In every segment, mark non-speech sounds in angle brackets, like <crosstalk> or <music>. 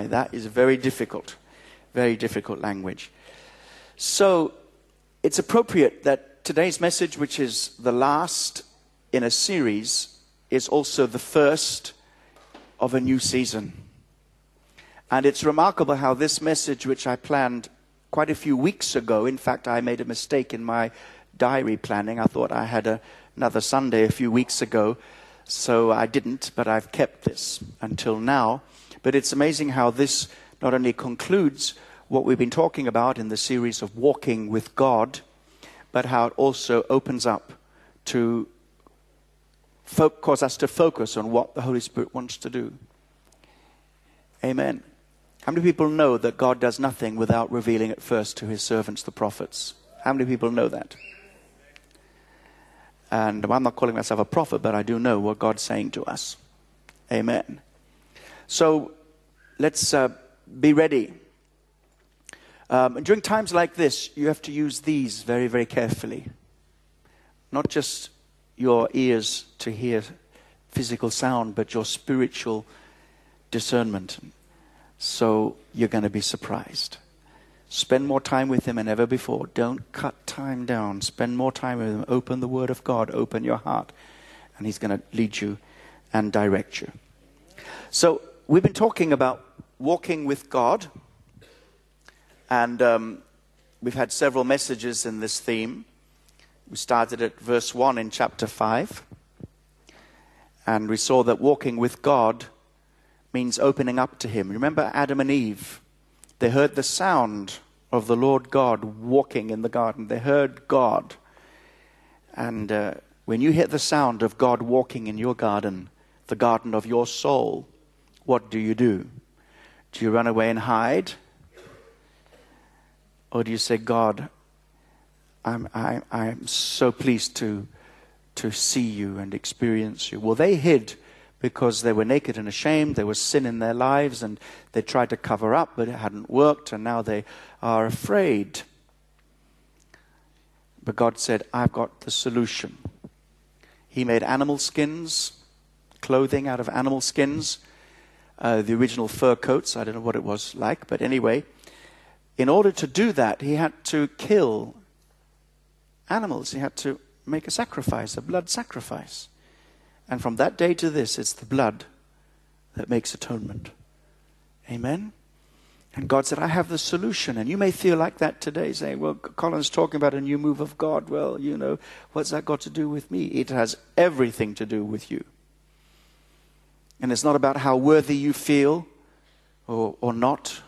That is very difficult, very difficult language. So it's appropriate that today's message, which is the last in a series, is also the first of a new season. And it's remarkable how this message, which I planned quite a few weeks ago, in fact, I made a mistake in my diary planning. I thought I had a, another Sunday a few weeks ago, so I didn't, but I've kept this until now. But it's amazing how this not only concludes what we've been talking about in the series of walking with God, but how it also opens up to fo- cause us to focus on what the Holy Spirit wants to do. Amen. How many people know that God does nothing without revealing it first to his servants, the prophets? How many people know that? And I'm not calling myself a prophet, but I do know what God's saying to us. Amen. So let's uh, be ready. Um, during times like this, you have to use these very, very carefully. Not just your ears to hear physical sound, but your spiritual discernment so you're going to be surprised. Spend more time with Him than ever before. Don't cut time down. Spend more time with Him. Open the Word of God. Open your heart. And He's going to lead you and direct you. So, we've been talking about walking with God. And um, we've had several messages in this theme. We started at verse 1 in chapter 5. And we saw that walking with God means opening up to Him. Remember Adam and Eve? They heard the sound of the Lord God walking in the garden. They heard God. And uh, when you hear the sound of God walking in your garden, the garden of your soul, what do you do? Do you run away and hide? Or do you say, God, I'm, I, I'm so pleased to, to see you and experience you? Well, they hid because they were naked and ashamed. There was sin in their lives and they tried to cover up, but it hadn't worked, and now they are afraid. But God said, I've got the solution. He made animal skins, clothing out of animal skins, uh, the original fur coats. I don't know what it was like, but anyway, in order to do that, he had to kill animals. He had to make a sacrifice, a blood sacrifice. And from that day to this, it's the blood that makes atonement. Amen? And God said, I have the solution. And you may feel like that today, saying, Well, Colin's talking about a new move of God. Well, you know, what's that got to do with me? It has everything to do with you. And it's not about how worthy you feel or, or not,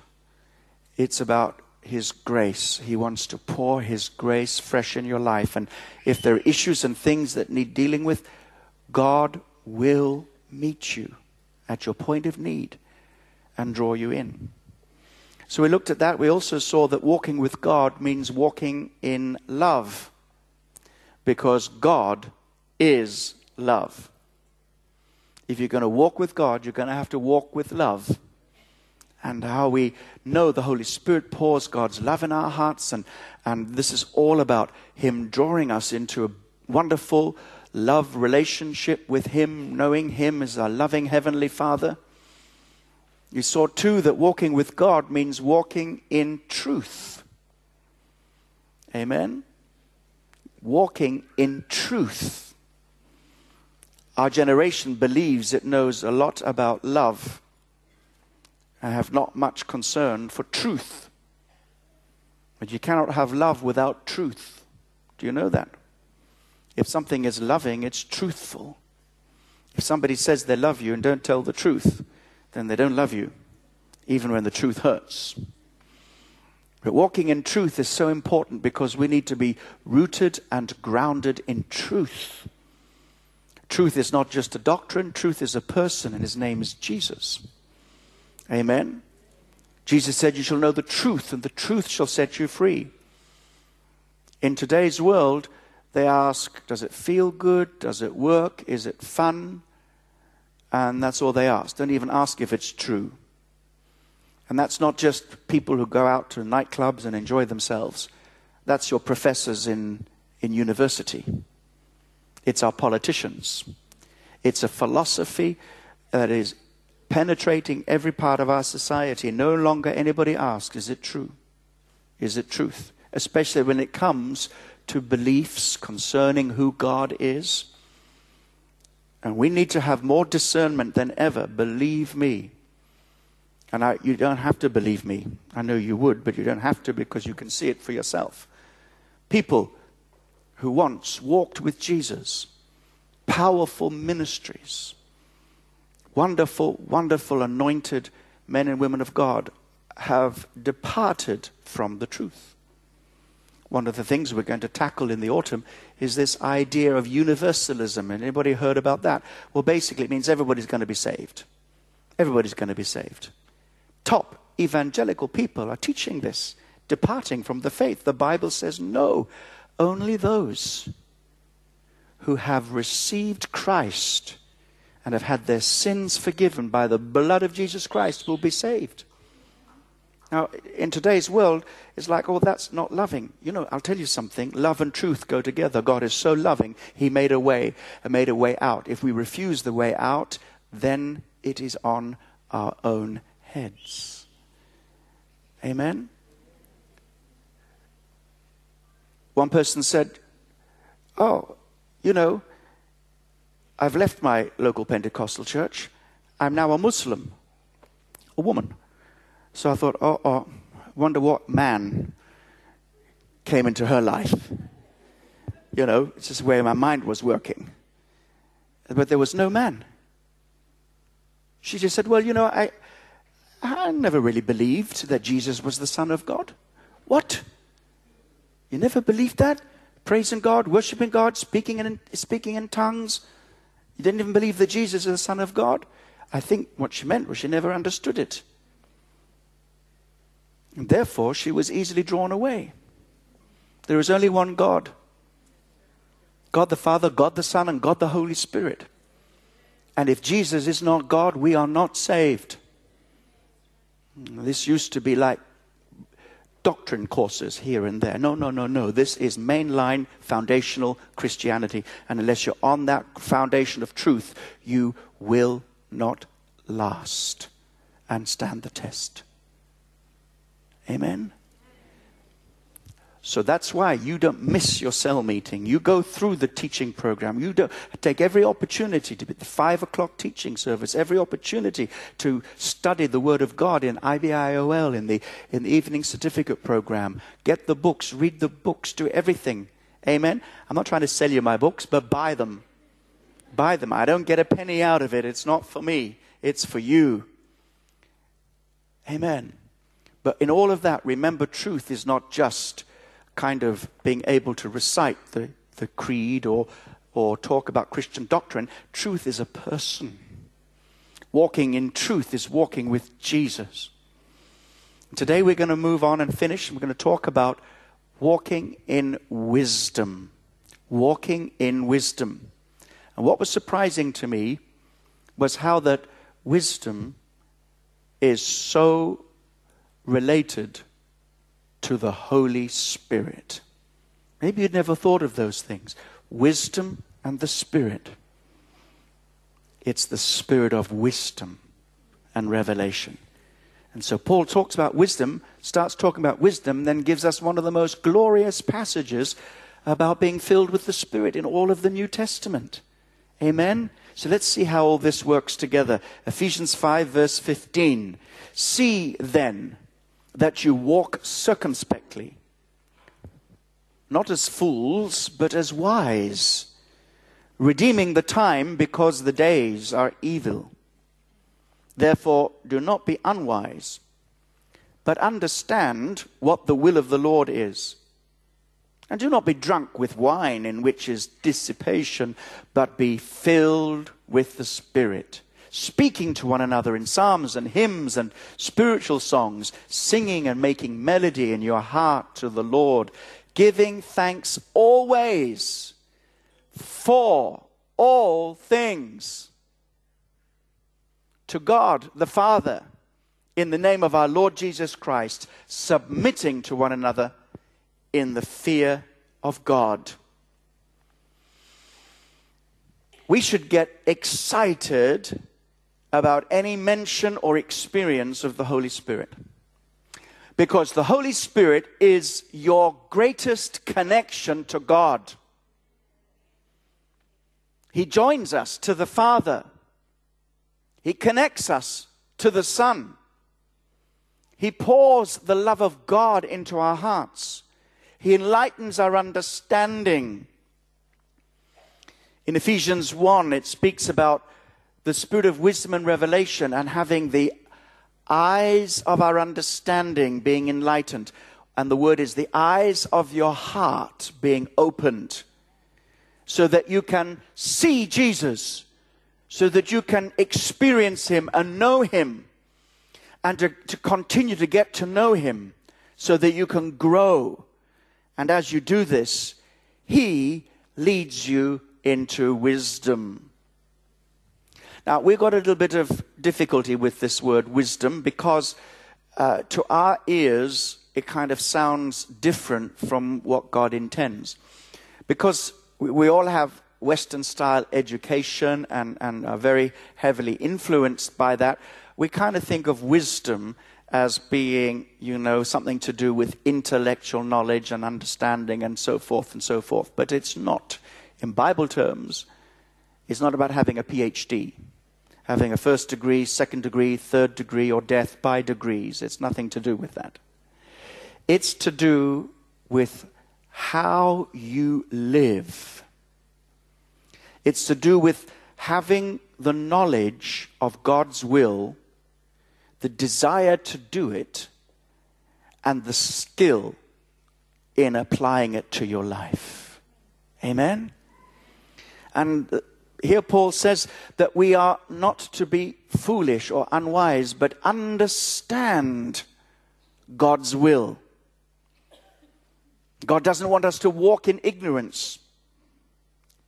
it's about His grace. He wants to pour His grace fresh in your life. And if there are issues and things that need dealing with, God will meet you at your point of need and draw you in. So we looked at that. We also saw that walking with God means walking in love because God is love. If you're going to walk with God, you're going to have to walk with love. And how we know the Holy Spirit pours God's love in our hearts. And, and this is all about Him drawing us into a wonderful, love relationship with Him, knowing Him as our loving Heavenly Father. You saw too that walking with God means walking in truth. Amen? Walking in truth. Our generation believes it knows a lot about love and have not much concern for truth. But you cannot have love without truth. Do you know that? If something is loving, it's truthful. If somebody says they love you and don't tell the truth, then they don't love you, even when the truth hurts. But walking in truth is so important because we need to be rooted and grounded in truth. Truth is not just a doctrine, truth is a person, and his name is Jesus. Amen. Jesus said, You shall know the truth, and the truth shall set you free. In today's world, they ask, Does it feel good? Does it work? Is it fun? And that's all they ask. Don't even ask if it's true. And that's not just people who go out to nightclubs and enjoy themselves. That's your professors in, in university. It's our politicians. It's a philosophy that is penetrating every part of our society. No longer anybody asks, is it true? Is it truth? Especially when it comes to beliefs concerning who God is. And we need to have more discernment than ever, believe me. And I, you don't have to believe me. I know you would, but you don't have to because you can see it for yourself. People who once walked with Jesus, powerful ministries, wonderful, wonderful anointed men and women of God have departed from the truth. One of the things we're going to tackle in the autumn is this idea of universalism. Anybody heard about that? Well, basically, it means everybody's going to be saved. Everybody's going to be saved. Top evangelical people are teaching this, departing from the faith. The Bible says no, only those who have received Christ and have had their sins forgiven by the blood of Jesus Christ will be saved. Now, in today's world, it's like, oh, that's not loving. You know, I'll tell you something. Love and truth go together. God is so loving, He made a way and made a way out. If we refuse the way out, then it is on our own heads. Amen? One person said, Oh, you know, I've left my local Pentecostal church. I'm now a Muslim, a woman. So I thought, oh, oh, wonder what man came into her life. You know, it's just where my mind was working. But there was no man. She just said, well, you know, I, I never really believed that Jesus was the Son of God. What? You never believed that? Praising God, worshiping God, speaking in, speaking in tongues, you didn't even believe that Jesus is the Son of God? I think what she meant was she never understood it. And therefore, she was easily drawn away. There is only one God God the Father, God the Son, and God the Holy Spirit. And if Jesus is not God, we are not saved. This used to be like doctrine courses here and there. No, no, no, no. This is mainline foundational Christianity. And unless you're on that foundation of truth, you will not last and stand the test. Amen. So that's why you don't miss your cell meeting. You go through the teaching program. You don't take every opportunity to be the five o'clock teaching service, every opportunity to study the Word of God in IBIOL, in the, in the evening certificate program. Get the books, read the books, do everything. Amen. I'm not trying to sell you my books, but buy them. Buy them. I don't get a penny out of it. It's not for me, it's for you. Amen. But in all of that, remember truth is not just kind of being able to recite the, the creed or, or talk about Christian doctrine. Truth is a person. Walking in truth is walking with Jesus. Today we're going to move on and finish. We're going to talk about walking in wisdom. Walking in wisdom. And what was surprising to me was how that wisdom is so related to the Holy Spirit. Maybe you'd never thought of those things. Wisdom and the Spirit. It's the spirit of wisdom and revelation. And so Paul talks about wisdom, starts talking about wisdom, then gives us one of the most glorious passages about being filled with the Spirit in all of the New Testament. Amen? So let's see how all this works together. Ephesians 5, verse 15. See then that you walk circumspectly, not as fools, but as wise, redeeming the time because the days are evil. Therefore, do not be unwise, but understand what the will of the Lord is. And do not be drunk with wine, in which is dissipation, but be filled with the Spirit speaking to one another in psalms and hymns and spiritual songs, singing and making melody in your heart to the Lord, giving thanks always for all things to God the Father in the name of our Lord Jesus Christ, submitting to one another in the fear of God. We should get excited about any mention or experience of the Holy Spirit. Because the Holy Spirit is your greatest connection to God. He joins us to the Father. He connects us to the Son. He pours the love of God into our hearts. He enlightens our understanding. In Ephesians 1, it speaks about the spirit of wisdom and revelation and having the eyes of our understanding being enlightened. And the word is the eyes of your heart being opened so that you can see Jesus, so that you can experience Him and know Him, and to, to continue to get to know Him so that you can grow. And as you do this, He leads you into wisdom. Now, we've got a little bit of difficulty with this word wisdom because uh, to our ears, it kind of sounds different from what God intends. Because we, all have Western style education and, and are very heavily influenced by that, we kind of think of wisdom as being, you know, something to do with intellectual knowledge and understanding and so forth and so forth. But it's not. In Bible terms, it's not about having a PhD having a first degree, second degree, third degree, or death by degrees. It's nothing to do with that. It's to do with how you live. It's to do with having the knowledge of God's will, the desire to do it, and the skill in applying it to your life. Amen? And here Paul says that we are not to be foolish or unwise, but understand God's will. God doesn't want us to walk in ignorance,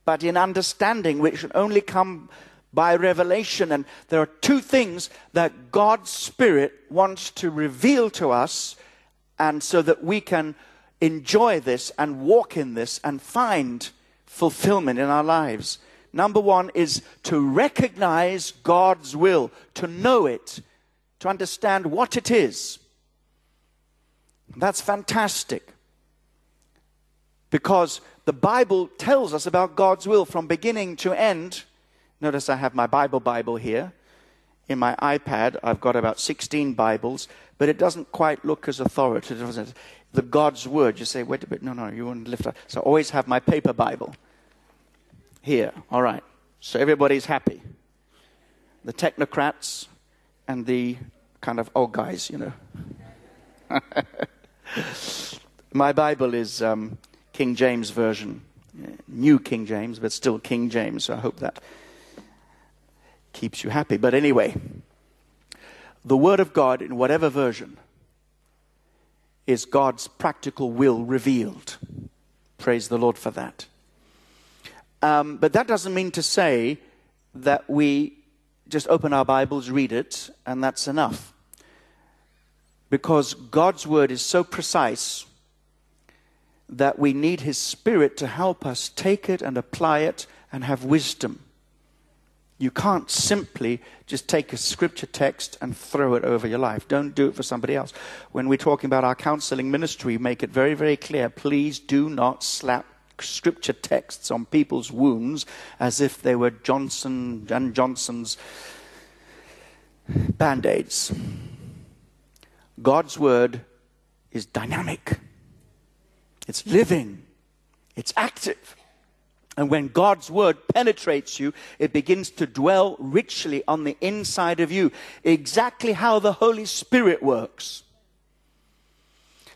but in understanding, which should only come by revelation. And there are two things that God's Spirit wants to reveal to us, and so that we can enjoy this and walk in this and find fulfillment in our lives. Number one is to recognize God's will, to know it, to understand what it is. That's fantastic. Because the Bible tells us about God's will from beginning to end. Notice I have my Bible Bible here. In my iPad, I've got about 16 Bibles, but it doesn't quite look as authoritative as the God's Word. You say, wait a bit, no, no, you won't lift up. So I always have my paper Bible here. All right. So everybody's happy. The technocrats and the kind of old guys, you know. <laughs> My Bible is um, King James Version, New King James, but still King James. So I hope that keeps you happy. But anyway, the Word of God, in whatever version, is God's practical will revealed. Praise the Lord for that. Um, but that doesn't mean to say that we just open our Bibles, read it, and that's enough. Because God's word is so precise that we need His Spirit to help us take it and apply it and have wisdom. You can't simply just take a scripture text and throw it over your life. Don't do it for somebody else. When we're talking about our counseling ministry, make it very, very clear please do not slap scripture texts on people's wounds as if they were Johnson and Johnson's band aids. God's word is dynamic, it's living, it's active. And when God's word penetrates you, it begins to dwell richly on the inside of you. Exactly how the Holy Spirit works.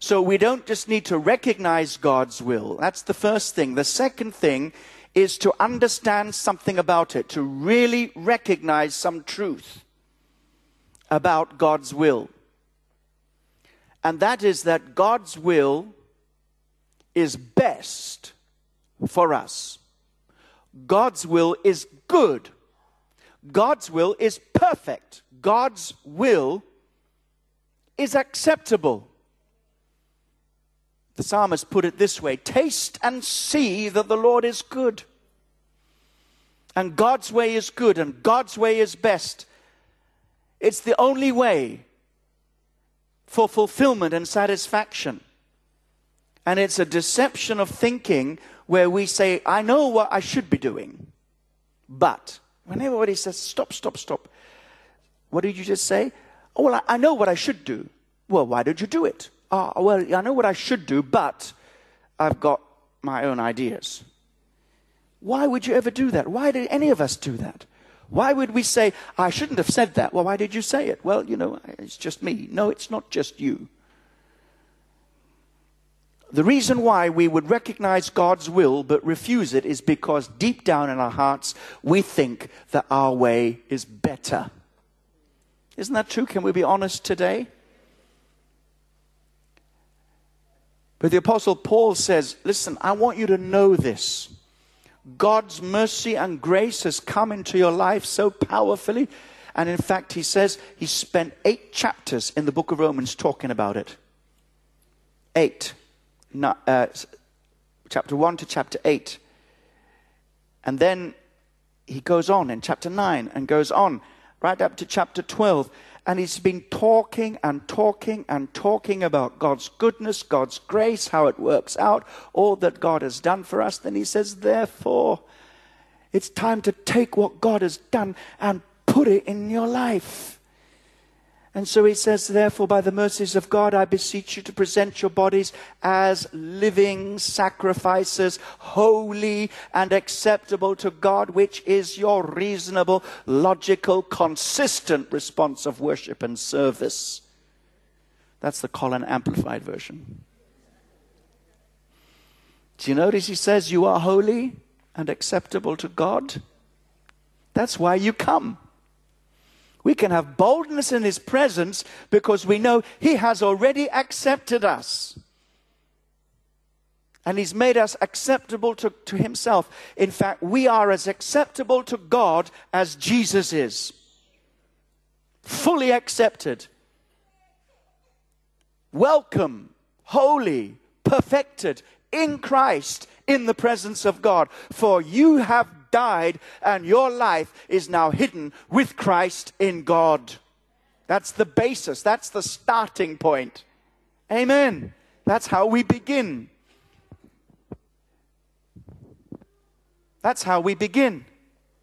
So we don't just need to recognize God's will. That's the first thing. The second thing is to understand something about it, to really recognize some truth about God's will. And that is that God's will is best for us. God's will is good. God's will is perfect. God's will is acceptable. The psalmist put it this way Taste and see that the Lord is good. And God's way is good, and God's way is best. It's the only way for fulfillment and satisfaction. And it's a deception of thinking where we say, I know what I should be doing. But when everybody says, stop, stop, stop, what did you just say? Oh, well, I, know what I should do. Well, why did you do it? Oh, well, I know what I should do, but I've got my own ideas. Why would you ever do that? Why did any of us do that? Why would we say, I shouldn't have said that? Well, why did you say it? Well, you know, it's just me. No, it's not just you. The reason why we would recognize God's will but refuse it is because deep down in our hearts we think that our way is better. Isn't that true? Can we be honest today? But the Apostle Paul says, Listen, I want you to know this. God's mercy and grace has come into your life so powerfully. And in fact, he says he spent eight chapters in the book of Romans talking about it. Eight uh, chapter 1 to chapter 8. And then he goes on in chapter 9 and goes on right up to chapter 12. And he's been talking and talking and talking about God's goodness, God's grace, how it works out, all that God has done for us. Then he says, therefore, it's time to take what God has done and put it in your life. And so he says, therefore, by the mercies of God, I beseech you to present your bodies as living sacrifices, holy and acceptable to God, which is your reasonable, logical, consistent response of worship and service. That's the Colin Amplified version. Do you notice he says, You are holy and acceptable to God? That's why you come. We can have boldness in His presence because we know He has already accepted us. And He's made us acceptable to, to Himself. In fact, we are as acceptable to God as Jesus is. Fully accepted. Welcome, holy, perfected in Christ in the presence of God. For you have died, and your life is now hidden with Christ in God. That's the basis, that's the starting point. Amen. That's how we begin. That's how we begin.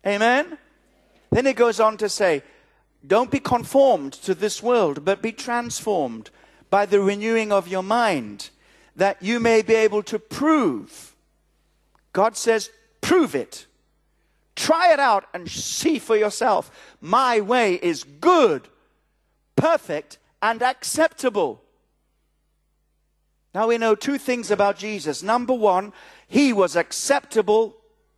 Amen. Then it goes on to say, Don't be conformed to this world, but be transformed by the renewing of your mind, that you may be able to prove. God says, Prove it. Try it out and see for yourself. My way is good, perfect, and acceptable. Now we know two things about Jesus. Number one, he was acceptable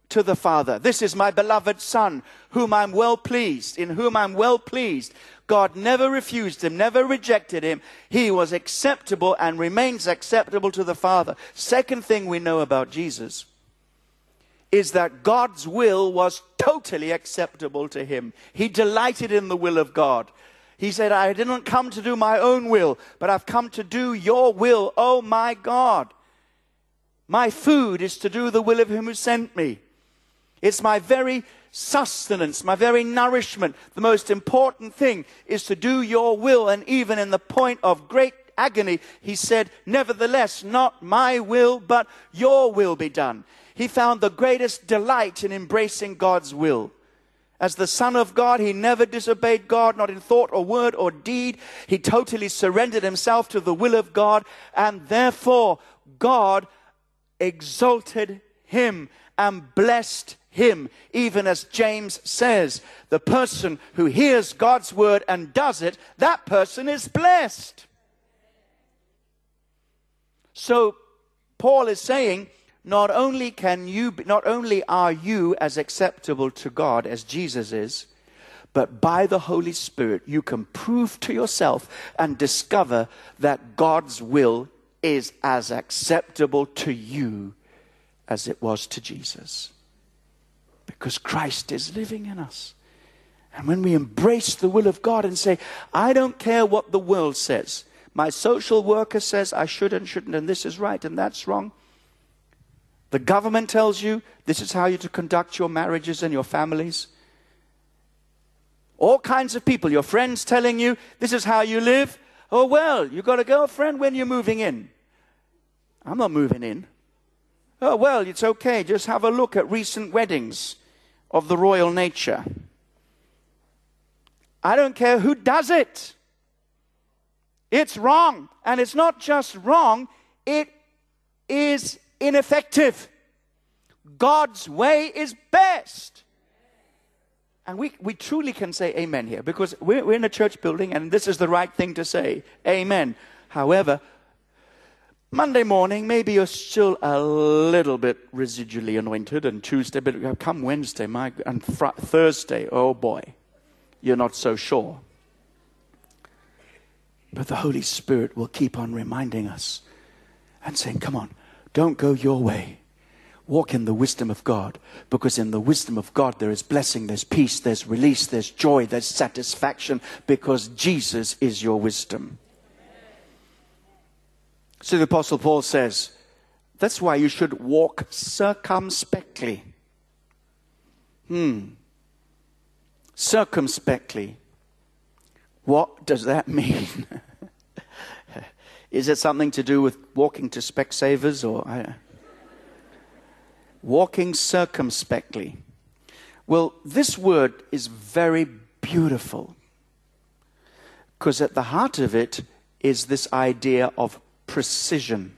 to the Father. This is my beloved Son, whom I'm well pleased, in whom I'm well pleased. God never refused him, never rejected him. He was acceptable and remains acceptable to the Father. Second thing we know about Jesus is that God's will was totally acceptable to him. He delighted in the will of God. He said, I didn't come to do my own will, but I've come to do your will, oh my God. My food is to do the will of him who sent me. It's my very sustenance, my very nourishment. The most important thing is to do your will. And even in the point of great agony, he said, Nevertheless, not my will, but your will be done he found the greatest delight in embracing God's will. As the Son of God, he never disobeyed God, not in thought or word or deed. He totally surrendered himself to the will of God, and therefore God exalted him and blessed him. Even as James says, the person who hears God's word and does it, that person is blessed. So, Paul is saying, not only can you not only are you as acceptable to God as Jesus is but by the holy spirit you can prove to yourself and discover that God's will is as acceptable to you as it was to Jesus. Because Christ is living in us. And when we embrace the will of God and say I don't care what the world says. My social worker says I should and shouldn't and this is right and that's wrong the government tells you this is how you to conduct your marriages and your families. All kinds of people, your friends telling you this is how you live. Oh, well, you've got a girlfriend when you're moving in. I'm not moving in. Oh, well, it's okay. Just have a look at recent weddings of the royal nature. I don't care who does it. It's wrong. And it's not just wrong, it is ineffective. God's way is best. And we, we truly can say amen here because we're, we're in a church building and this is the right thing to say. Amen. However, Monday morning, maybe you're still a little bit residually anointed, and Tuesday, but come Wednesday, my, and fr- Thursday, oh boy, you're not so sure. But the Holy Spirit will keep on reminding us and saying, Come on, don't go your way. Walk in the wisdom of God, because in the wisdom of God there is blessing, there's peace, there's release, there's joy, there's satisfaction, because Jesus is your wisdom. So the Apostle Paul says, that's why you should walk circumspectly. Hmm. Circumspectly. What does that <laughs> mean? Is it something to do with walking to Specsavers or I, walking circumspectly? Well, this word is very beautiful because at the heart of it is this idea of precision,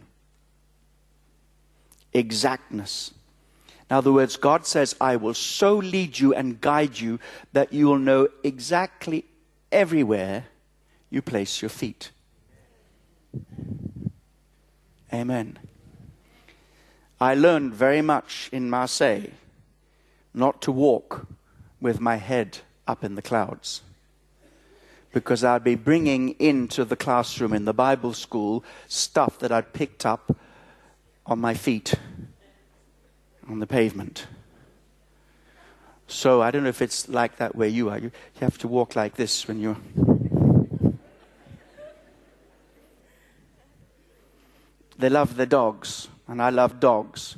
exactness. In other words, God says, I will so lead you and guide you that you will know exactly everywhere you place your feet. Amen. I learned very much in Marseille not to walk with my head up in the clouds because I'd be bringing into the classroom in the Bible school stuff that I'd picked up on my feet on the pavement. So I don't know if it's like that where you are. You, have to walk like this when you're. They love the dogs, and I love dogs,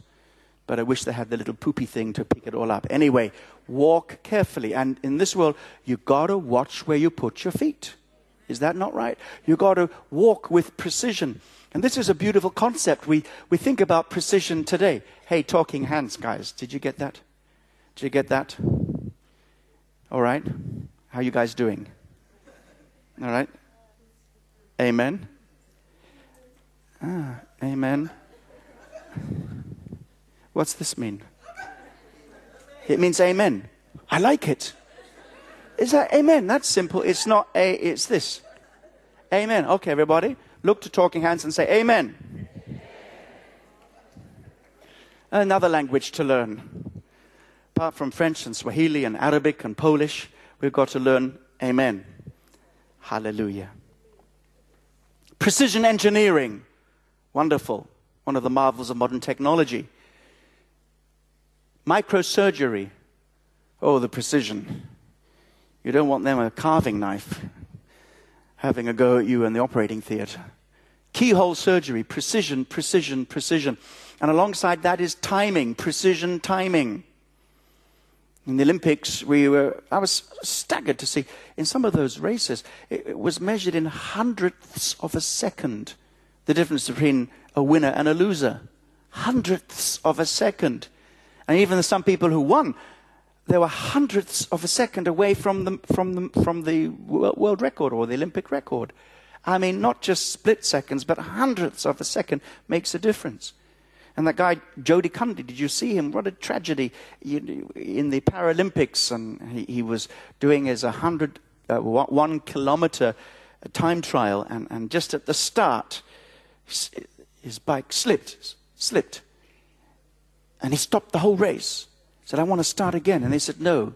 but I wish they had the little poopy thing to pick it all up. Anyway, walk carefully. And in this world, you got to watch where you put your feet. Is that not right? You got to walk with precision. And this is a beautiful concept. We, we think about precision today. Hey, talking hands, guys. Did you get that? Did you get that? All right. How you guys doing? All right. Amen. Ah, amen. What's this mean? It means amen. I like it. Is that amen? That's simple. It's not a, it's this. Amen. Okay, everybody. Look to talking hands and say amen. Another language to learn. Apart from French and Swahili and Arabic and Polish, we've got to learn amen. Hallelujah. Precision engineering. Wonderful. One of the marvels of modern technology. Microsurgery. Oh, the precision. You don't want them a carving knife having a go at you in the operating theatre. Keyhole surgery, precision, precision, precision. And alongside that is timing, precision timing. In the Olympics, we were, I was staggered to see in some of those races, it, it was measured in hundredths of a second, the difference between a winner and a loser. Hundredths of a second. And even some people who won, they were hundredths of a second away from the, from the, from the world record or the Olympic record. I mean, not just split seconds, but hundredths of a second makes a difference. And that guy, Jody Cundy, did you see him? What a tragedy in the Paralympics. And he, he was doing his 100, uh, one kilometer time trial. And, and just at the start, his, bike slipped, slipped. And he stopped the whole race. Said, I want to start again. And they said, no.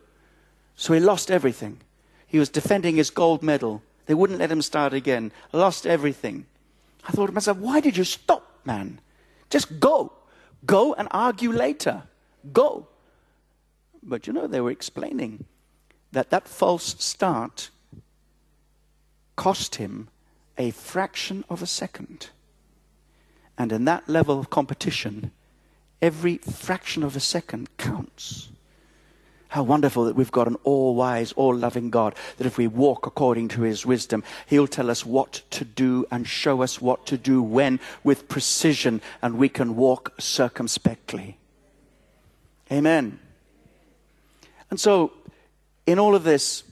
So he lost everything. He was defending his gold medal. They wouldn't let him start again. Lost everything. I thought to myself, why did you stop, man? Just go. Go and argue later. Go. But you know, they were explaining that that false start cost him a fraction of a second. And in that level of competition, every fraction of a second counts. How wonderful that we've got an all wise, all loving God, that if we walk according to his wisdom, he'll tell us what to do and show us what to do when with precision, and we can walk circumspectly. Amen. And so, in all of this,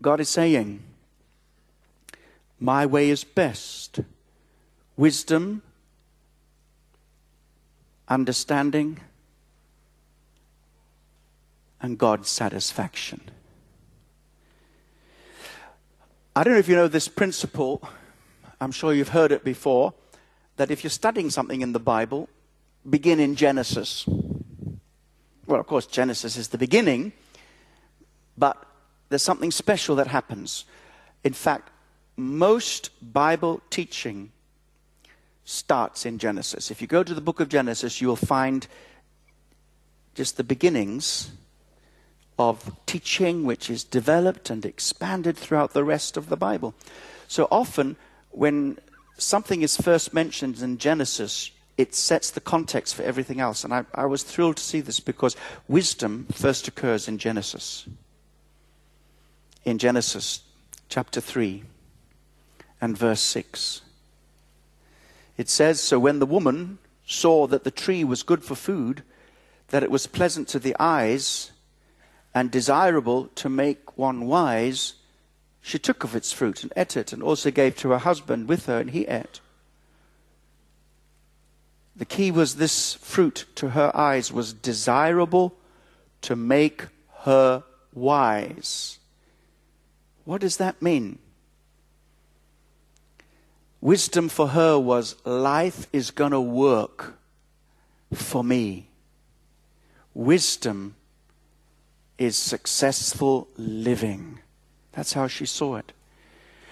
God is saying, My way is best. Wisdom, understanding, and God's satisfaction. I don't know if you know this principle. I'm sure you've heard it before. That if you're studying something in the Bible, begin in Genesis. Well, of course, Genesis is the beginning, but there's something special that happens. In fact, most Bible teaching starts in Genesis. If you go to the book of Genesis, you will find just the beginnings of teaching which is developed and expanded throughout the rest of the Bible. So often, when something is first mentioned in Genesis, it sets the context for everything else. And I, I, was thrilled to see this because wisdom first occurs in Genesis. In Genesis chapter 3 and verse 6. It says So when the woman saw that the tree was good for food, that it was pleasant to the eyes, and desirable to make one wise, she took of its fruit and ate it, and also gave to her husband with her, and he ate. The key was this fruit to her eyes was desirable to make her wise. What does that mean? Wisdom for her was life is going to work for me. Wisdom is successful living. That's how she saw it.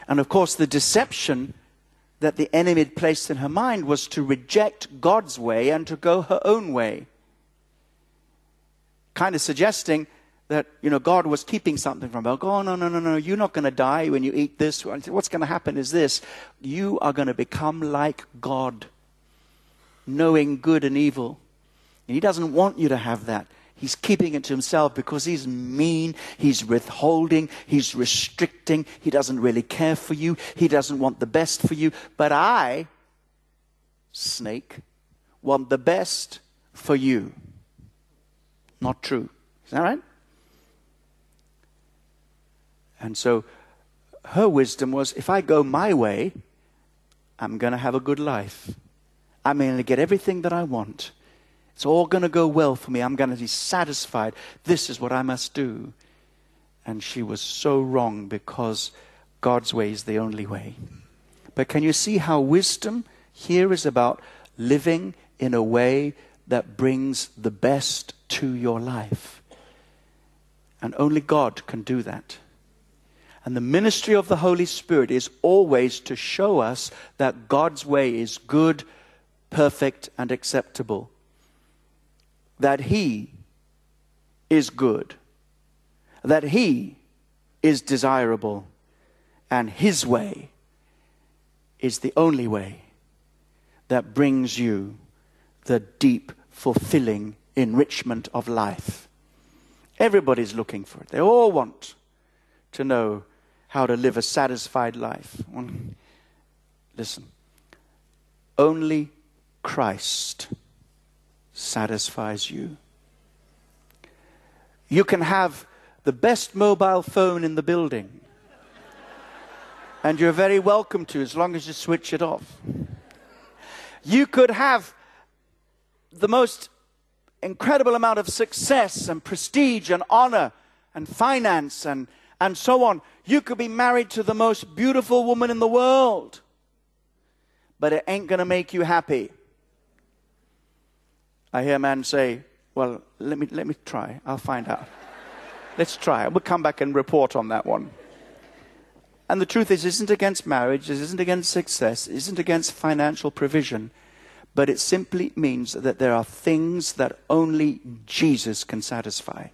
And of course, the deception that the enemy had placed in her mind was to reject God's way and to go her own way. Kind of suggesting that, you know, God was keeping something from her. Oh, no, no, no, no, you're not going to die when you eat this. What's going to happen is this you are going to become like God, knowing good and evil. And He doesn't want you to have that. He's keeping it to himself because he's mean, he's withholding, he's restricting, he doesn't really care for you, he doesn't want the best for you. But I, snake, want the best for you. Not true. Is that right? And so her wisdom was if I go my way, I'm going to have a good life. I'm going to get everything that I want. It's all going to go well for me. I'm going to be satisfied. This is what I must do. And she was so wrong because God's way is the only way. But can you see how wisdom here is about living in a way that brings the best to your life? And only God can do that. And the ministry of the Holy Spirit is always to show us that God's way is good, perfect, and acceptable that He is good, that He is desirable, and His way is the only way that brings you the deep, fulfilling enrichment of life. Everybody's looking for it. They all want to know how to live a satisfied life. Listen, only Christ satisfies you. You can have the best mobile phone in the building, and you're very welcome to as long as you switch it off. You could have the most incredible amount of success and prestige and honor and finance and, and so on. You could be married to the most beautiful woman in the world, but it ain't going to make you happy. I hear a man say, Well, let me, let me try. I'll find out. <laughs> Let's try. We'll come back and report on that one. And the truth is, isn't against marriage, it isn't against success, it isn't against financial provision, but it simply means that there are things that only Jesus can satisfy.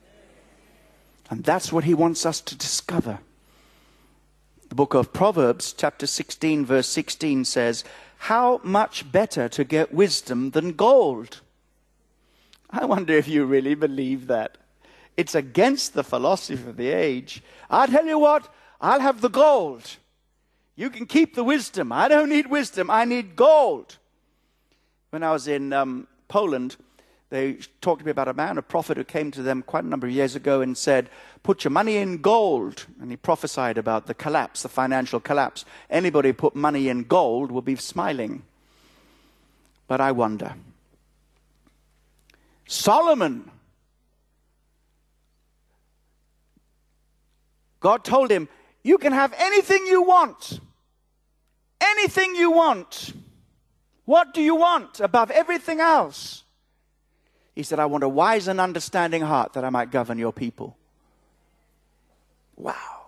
And that's what he wants us to discover. The book of Proverbs, chapter 16, verse 16 says, How much better to get wisdom than gold? I wonder if you really believe that. It's against the philosophy of the age. I tell you what, I'll have the gold. You can keep the wisdom. I don't need wisdom, I need gold. When I was in um, Poland, they talked to me about a man, a prophet who came to them quite a number of years ago and said, Put your money in gold. And he prophesied about the collapse, the financial collapse. Anybody put money in gold will be smiling. But I wonder. Solomon, God told him, You can have anything you want. Anything you want. What do you want above everything else? He said, I want a wise and understanding heart that I might govern your people. Wow.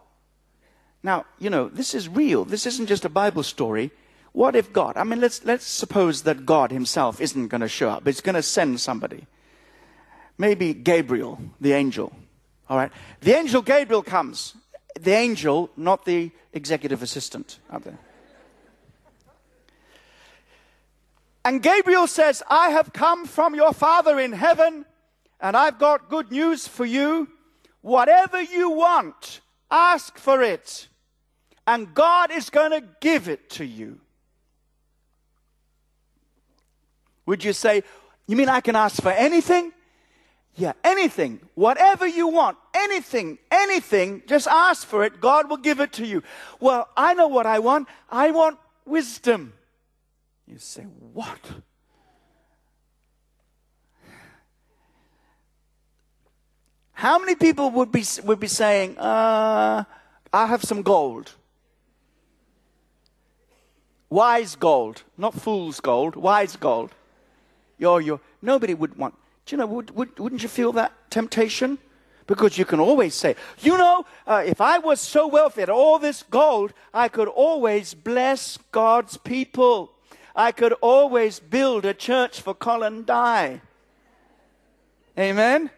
Now, you know, this is real. This isn't just a Bible story. What if God, I mean, let's, let's suppose that God himself isn't going to show up. He's going to send somebody. Maybe Gabriel, the angel. All right. The angel Gabriel comes. The angel, not the executive assistant out there. And Gabriel says, I have come from your Father in heaven, and I've got good news for you. Whatever you want, ask for it, and God is going to give it to you. Would you say, You mean I can ask for anything? Yeah, anything, whatever you want, anything, anything, just ask for it. God will give it to you. Well, I know what I want. I want wisdom. You say, What? How many people would be, would be saying, uh, I have some gold? Wise gold, not fool's gold, wise gold. You're, you're, nobody would want. Do you know, would, would, wouldn't you feel that temptation? Because you can always say, you know, uh, if I was so wealthy, had all this gold, I could always bless God's people. I could always build a church for Colin Dye. Amen?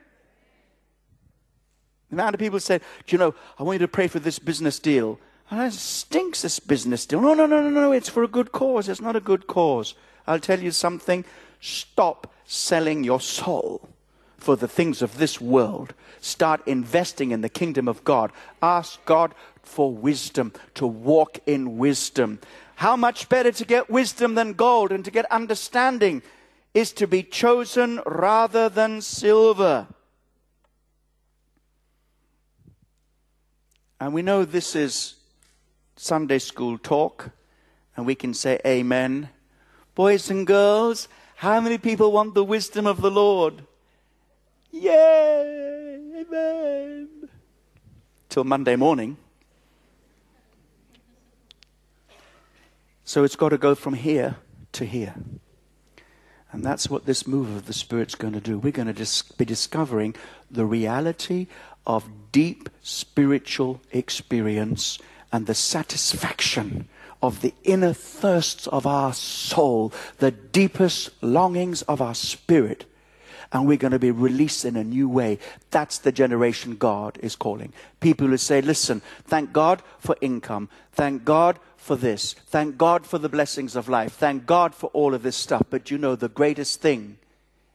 The amount of people said, Do you know, I want you to pray for this business deal. Ah, and it stinks, this business deal. No, no, no, no, no, it's for a good cause. It's not a good cause. I'll tell you something. Stop selling your soul for the things of this world. Start investing in the kingdom of God. Ask God for wisdom, to walk in wisdom. How much better to get wisdom than gold and to get understanding is to be chosen rather than silver. And we know this is Sunday school talk, and we can say amen. Boys and girls, how many people want the wisdom of the Lord? Yay! Amen. Till Monday morning. So it's got to go from here to here. And that's what this move of the Spirit's going to do. We're going to dis- be discovering the reality of deep spiritual experience and the satisfaction of the inner thirsts of our soul, the deepest longings of our spirit. And we're going to be released in a new way. That's the generation God is calling. People who say, listen, thank God for income. Thank God for this. Thank God for the blessings of life. Thank God for all of this stuff. But you know, the greatest thing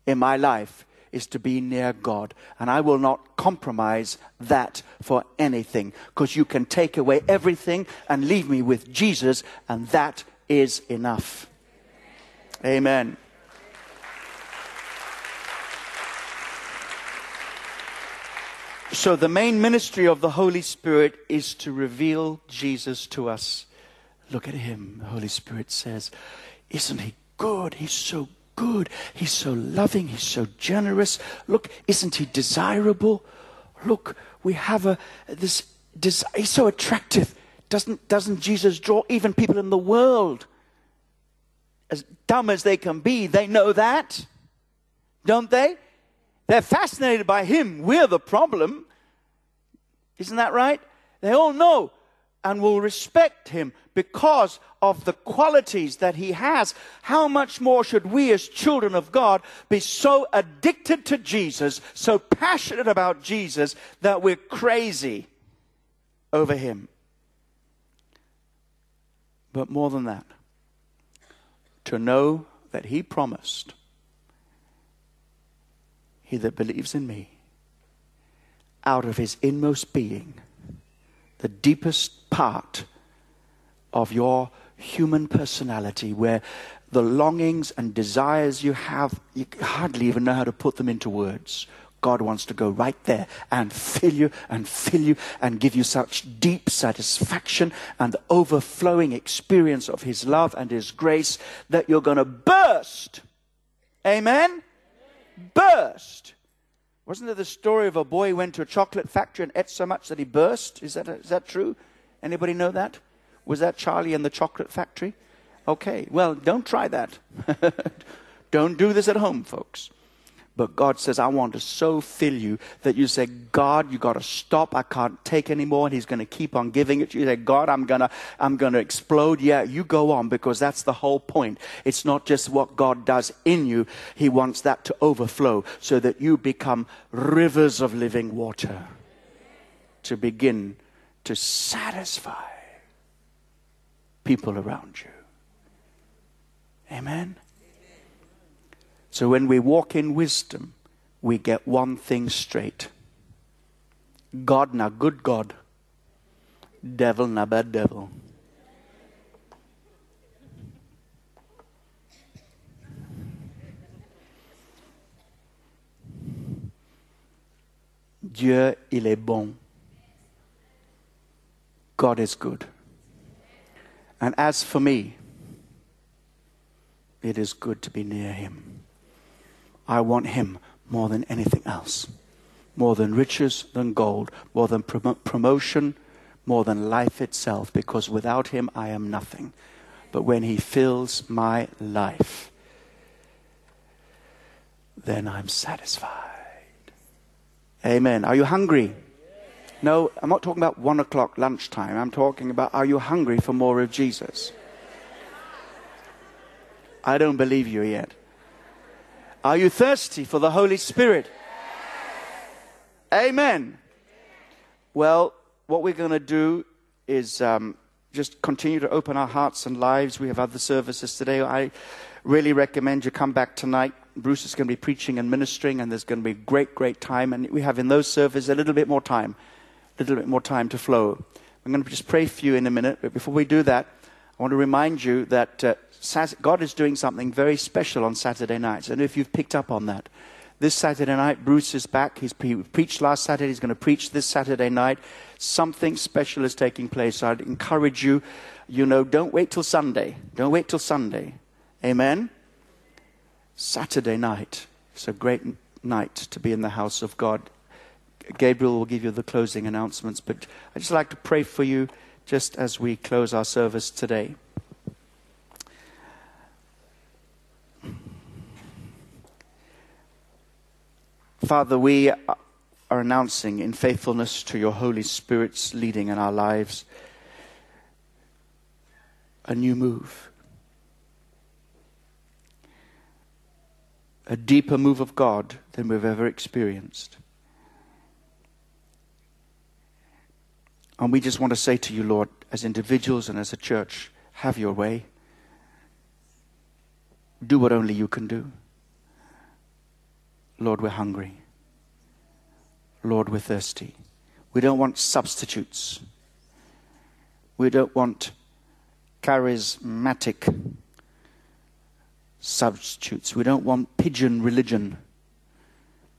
in my life is to be near God. And I will not compromise that for anything because you can take away everything and leave me with Jesus, and that is enough. Amen. So, the main ministry of the Holy Spirit is to reveal Jesus to us. Look at him, the Holy Spirit says. Isn't he good? He's so good. He's so loving. He's so generous. Look, isn't he desirable? Look, we have a this. He's so attractive. Doesn't doesn't Jesus draw even people in the world? As dumb as they can be, they know that, don't they? They're fascinated by him. We're the problem. Isn't that right? They all know and will respect him because of the qualities that he has, how much more should we as children of God be so addicted to Jesus, so passionate about Jesus that we're crazy over him? But more than that, to know that he promised, He that believes in me out of his inmost being, the deepest part of your human personality, where the longings and desires you have, you hardly even know how to put them into words. God wants to go right there and fill you and fill you and give you such deep satisfaction and the overflowing experience of His love and His grace that you're going to burst. Amen? Burst. Wasn't there the story of a boy who went to a chocolate factory and ate so much that he burst? Is that, is that true? Anybody know that? Was that Charlie and the chocolate factory? Okay, well, don't try that. <laughs> don't do this at home, folks. But God says, I want to so fill you that you say, God, you got to stop. I can't take anymore. And He's going to keep on giving it to you. You say, God, I'm going to, I'm going to explode. Yeah, you go on because that's the whole point. It's not just what God does in you. He wants that to overflow so that you become rivers of living water to begin to satisfy people around you. Amen. So when we walk in wisdom, we get one thing straight God na good God, devil na bad devil. Dieu, il est bon. God is good. And as for me, it is good to be near him. I want Him more than anything else. More than riches, than gold, more than prom- promotion, more than life itself, because without Him I am nothing. But when He fills my life, then I'm satisfied. Amen. Are you hungry? No, I'm not talking about one o'clock lunchtime. I'm talking about are you hungry for more of Jesus? I don't believe you yet. Are you thirsty for the Holy Spirit? Amen. Well, what we're going to do is um, just continue to open our hearts and lives. We have other services today. I really recommend you come back tonight. Bruce is going to be preaching and ministering, and there's going to be great, great time. And we have in those services a little bit more time, a little bit more time to flow. I'm going to just pray for you in a minute, but before we do that, I want to remind you that uh, God is doing something very special on Saturday nights. Know if you've picked up on that. This Saturday night, Bruce is back. He's he preached last Saturday. He's going to preach this Saturday night. Something special is taking place. I'd encourage you, you know, don't wait till Sunday. Don't wait till Sunday. Amen? Saturday night. It's a great night to be in the house of God. Gabriel will give you the closing announcements, but I'd just like to pray for you just as we close our service today. Father, we are announcing in faithfulness to your Holy Spirit's leading in our lives a new move, a deeper move of God than we've ever experienced. And we just want to say to you, Lord, as individuals and as a church, have your way. Do what only you can do. Lord, we're hungry. Lord, we're thirsty. We don't want substitutes. We don't want charismatic substitutes. We don't want pigeon religion.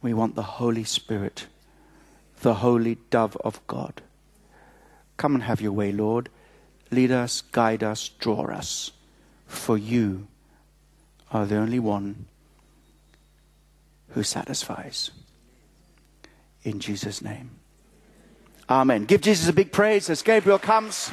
We want the Holy Spirit, the holy dove of God. Come and have your way, Lord. Lead us, guide us, draw us. For you are the only one who satisfies. In Jesus' name. Amen. Give Jesus a big praise as Gabriel comes.